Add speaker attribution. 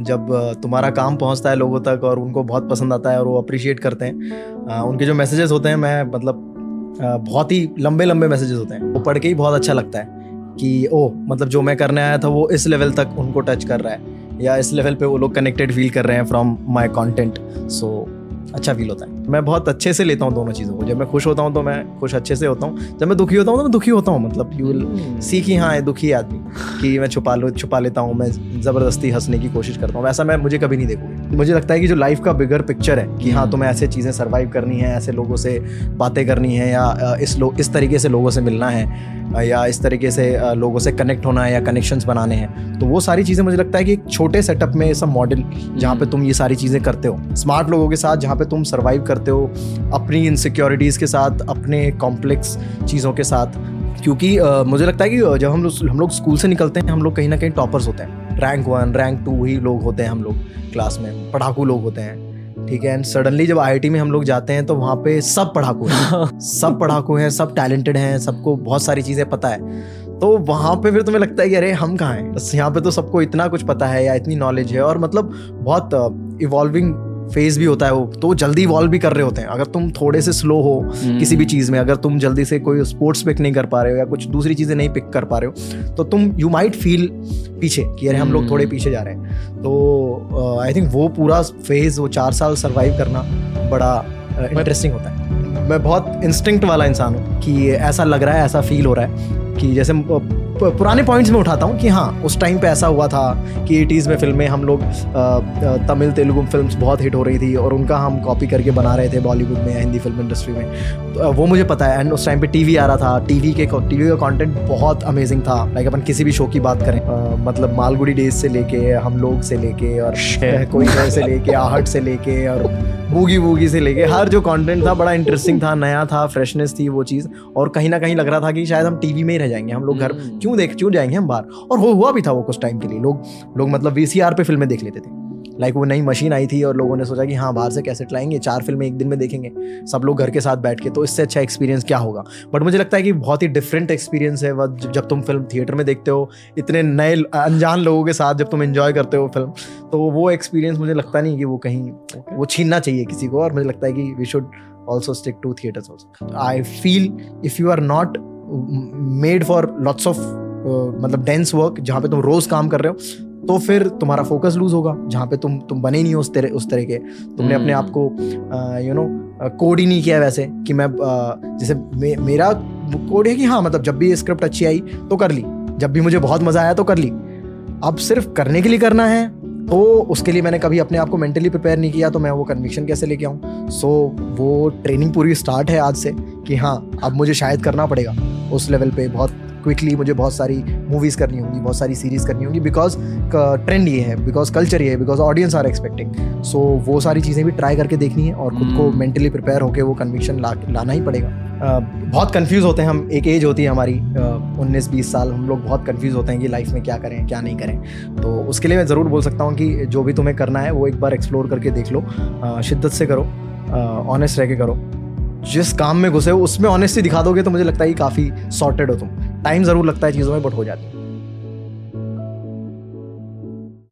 Speaker 1: जब तुम्हारा काम पहुँचता है लोगों तक और उनको बहुत पसंद आता है और वो अप्रिशिएट करते हैं उनके जो मैसेजेस होते हैं, मैं मतलब बहुत ही लंबे लंबे मैसेजेस होते हैं। वो पढ़ के ही बहुत अच्छा लगता है कि ओ मतलब जो मैं करने आया था वो इस लेवल तक उनको टच कर रहा है या इस लेवल पे वो लोग कनेक्टेड फील कर रहे हैं फ्रॉम माई कॉन्टेंट सो अच्छा फील होता है। मैं बहुत अच्छे से लेता हूँ दोनों चीज़ों को। जब मैं खुश होता हूँ तो मैं खुश अच्छे से होता हूँ। जब मैं दुखी होता हूँ तो मैं दुखी होता हूँ। मतलब यू विल सी कि हाँ दुखी आदमी। कि मैं छुपा लो छुपा लेता हूँ। मैं ज़बरदस्ती हंसने की कोशिश करता हूँ। वैसा मैं मुझे कभी नहीं देखूँगी। मुझे लगता है कि जो लाइफ का बिगर पिक्चर है कि हाँ तुम्हें ऐसे चीज़ें सर्वाइव करनी है ऐसे लोगों से बातें करनी है या इस लोग इस तरीके से लोगों से मिलना है या इस तरीके से लोगों से कनेक्ट होना है या कनेक्शंस बनाने हैं। तो वो सारी चीज़ें मुझे लगता है कि एक छोटे सेटअप में सब मॉडल जहाँ पे तुम ये सारी चीज़ें करते हो। स्मार्ट लोगों के साथ जहाँ पे तुम सर्वाइव करते हो अपनी इनसिक्योरिटीज़ के साथ अपने कॉम्प्लेक्स चीज़ों के साथ। क्योंकि uh, मुझे लगता है कि जब हम लोग हम लोग स्कूल से निकलते हैं हम लोग कहीं ना कहीं टॉपर्स होते हैं। रैंक वन रैंक टू ही लोग होते हैं हम लोग क्लास में। पढ़ाकू लोग होते हैं ठीक है? एंड सडनली जब आई में हम लोग जाते हैं तो वहाँ पे सब पढ़ाकू हैं। सब पढ़ाकू हैं सब टैलेंटेड हैं सबको बहुत सारी चीज़ें पता है। तो वहाँ पे फिर तुम्हें लगता है कि अरे हम कहाँ हैं? बस यहाँ पे तो सबको इतना कुछ पता है या इतनी नॉलेज है और मतलब बहुत इवॉल्विंग फ़ेज़ भी होता है वो तो जल्दी इवॉल्व भी कर रहे होते हैं अगर तुम थोड़े से स्लो हो हम्म। किसी भी चीज़ में अगर तुम जल्दी से कोई स्पोर्ट्स पिक नहीं कर पा रहे हो या कुछ दूसरी चीज़ें नहीं पिक कर पा रहे हो तो तुम यू माइट फील पीछे कि अरे हम लोग थोड़े हम्म। पीछे जा रहे हैं तो आई थिंक वो पूरा फ़ेज़ वो चार साल सर्वाइव करना बड़ा इंटरेस्टिंग होता है मैं बहुत इंस्टिंक्ट वाला इंसान हूँ कि ऐसा लग रहा है ऐसा फील हो रहा है कि जैसे पुराने पॉइंट्स में उठाता हूँ कि हाँ उस टाइम पे ऐसा हुआ था कि एटीज़ में फ़िल्में हम लोग तमिल तेलुगु फिल्म्स बहुत हिट हो रही थी और उनका हम कॉपी करके बना रहे थे बॉलीवुड में हिंदी फ़िल्म इंडस्ट्री में। तो वो मुझे पता है एंड उस टाइम पे टीवी आ रहा था। टीवी के टीवी का कंटेंट बहुत अमेजिंग था। लाइक अपन किसी भी शो की बात करें आ, मतलब मालगुड़ी डेज़ से लेके हम लोग से लेके और कोई से लेके आहट से लेके और बूगी बूगी से लेके हर जो कंटेंट था बड़ा इंटरेस्टिंग था नया था फ्रेशनेस थी वो चीज़। और कहीं ना कहीं लग रहा था कि शायद हम टीवी में ही रह जाएँगे हम लोग घर हम्म। क्यों देख, क्यों जाएँगे हम बाहर? और वो हुआ भी था वो कुछ टाइम के लिए। लोग लोग मतलब वीसीआर पे फ़िल्में देख लेते थे। लाइक वो नई मशीन आई थी और लोगों ने सोचा कि हाँ बाहर से कैसे लाएँगे? चार फ़िल्में एक दिन में देखेंगे। सब लोग घर के साथ बैठ के तो इससे अच्छा एक्सपीरियंस क्या होगा? बट मुझे लगता है कि बहुत ही डिफरेंट एक्सपीरियंस है वह जब तुम फ़िल्म थिएटर में देखते हो। इतने नए, अनजान लोगों के साथ जब तुम इन्जॉय करते हो फ़िल्म तो वो एक्सपीरियंस मुझे लगता नहीं कि वो कहीं, वो छीनना चाहिए किसी को। और मुझे लगता है कि we should also stick to theatres also I feel if you are not made for lots of मतलब डेंस वर्क जहाँ पे तुम रोज़ काम कर रहे हो तो फिर तुम्हारा फोकस लूज होगा जहाँ पे तुम तुम बने नहीं हो उस तरह उस तरह के। तुमने अपने आप को यू नो कोड ही नहीं किया वैसे कि मैं जैसे मे, मेरा कोड है कि हाँ मतलब जब भी स्क्रिप्ट अच्छी आई तो कर ली। जब भी मुझे बहुत मज़ा आया तो कर ली। अब सिर्फ़ करने के लिए करना है तो उसके लिए मैंने कभी अपने आप को मेंटली प्रिपेयर नहीं किया तो मैं वो कन्विक्शन कैसे लेके आऊँ? सो so, वो ट्रेनिंग पूरी स्टार्ट है आज से कि हाँ अब मुझे शायद करना पड़ेगा उस लेवल पे बहुत क्विकली मुझे बहुत सारी मूवीज़ करनी होंगी बहुत सारी सीरीज़ करनी होंगी बिकॉज़ ट्रेंड ये है बिकॉज़ कल्चर ये है because audience are expecting so वो सारी चीज़ें भी ट्राई करके देखनी है और खुद को मेंटली. प्रिपेयर होकर वो कन्विक्शन ला लाना ही पड़ेगा. Uh, बहुत कन्फ्यूज़ होते हैं हम एक एज होती है हमारी उन्नीस uh, बीस साल हम लोग बहुत कन्फ्यूज़ होते हैं कि लाइफ में क्या करें क्या नहीं करें. तो उसके लिए मैं ज़रूर बोल सकता हूँ कि जो भी तुम्हें करना है वो एक बार एक्सप्लोर करके देख लो uh, शिद्दत से करो ऑनेस्ट रह के करो. जिस काम में घुसे हो उसमें ऑनेस्टी दिखा दोगे तो मुझे लगता है कि काफ़ी सॉर्टेड हो तुम. टाइम ज़रूर लगता है चीज़ों में बट हो जाती है।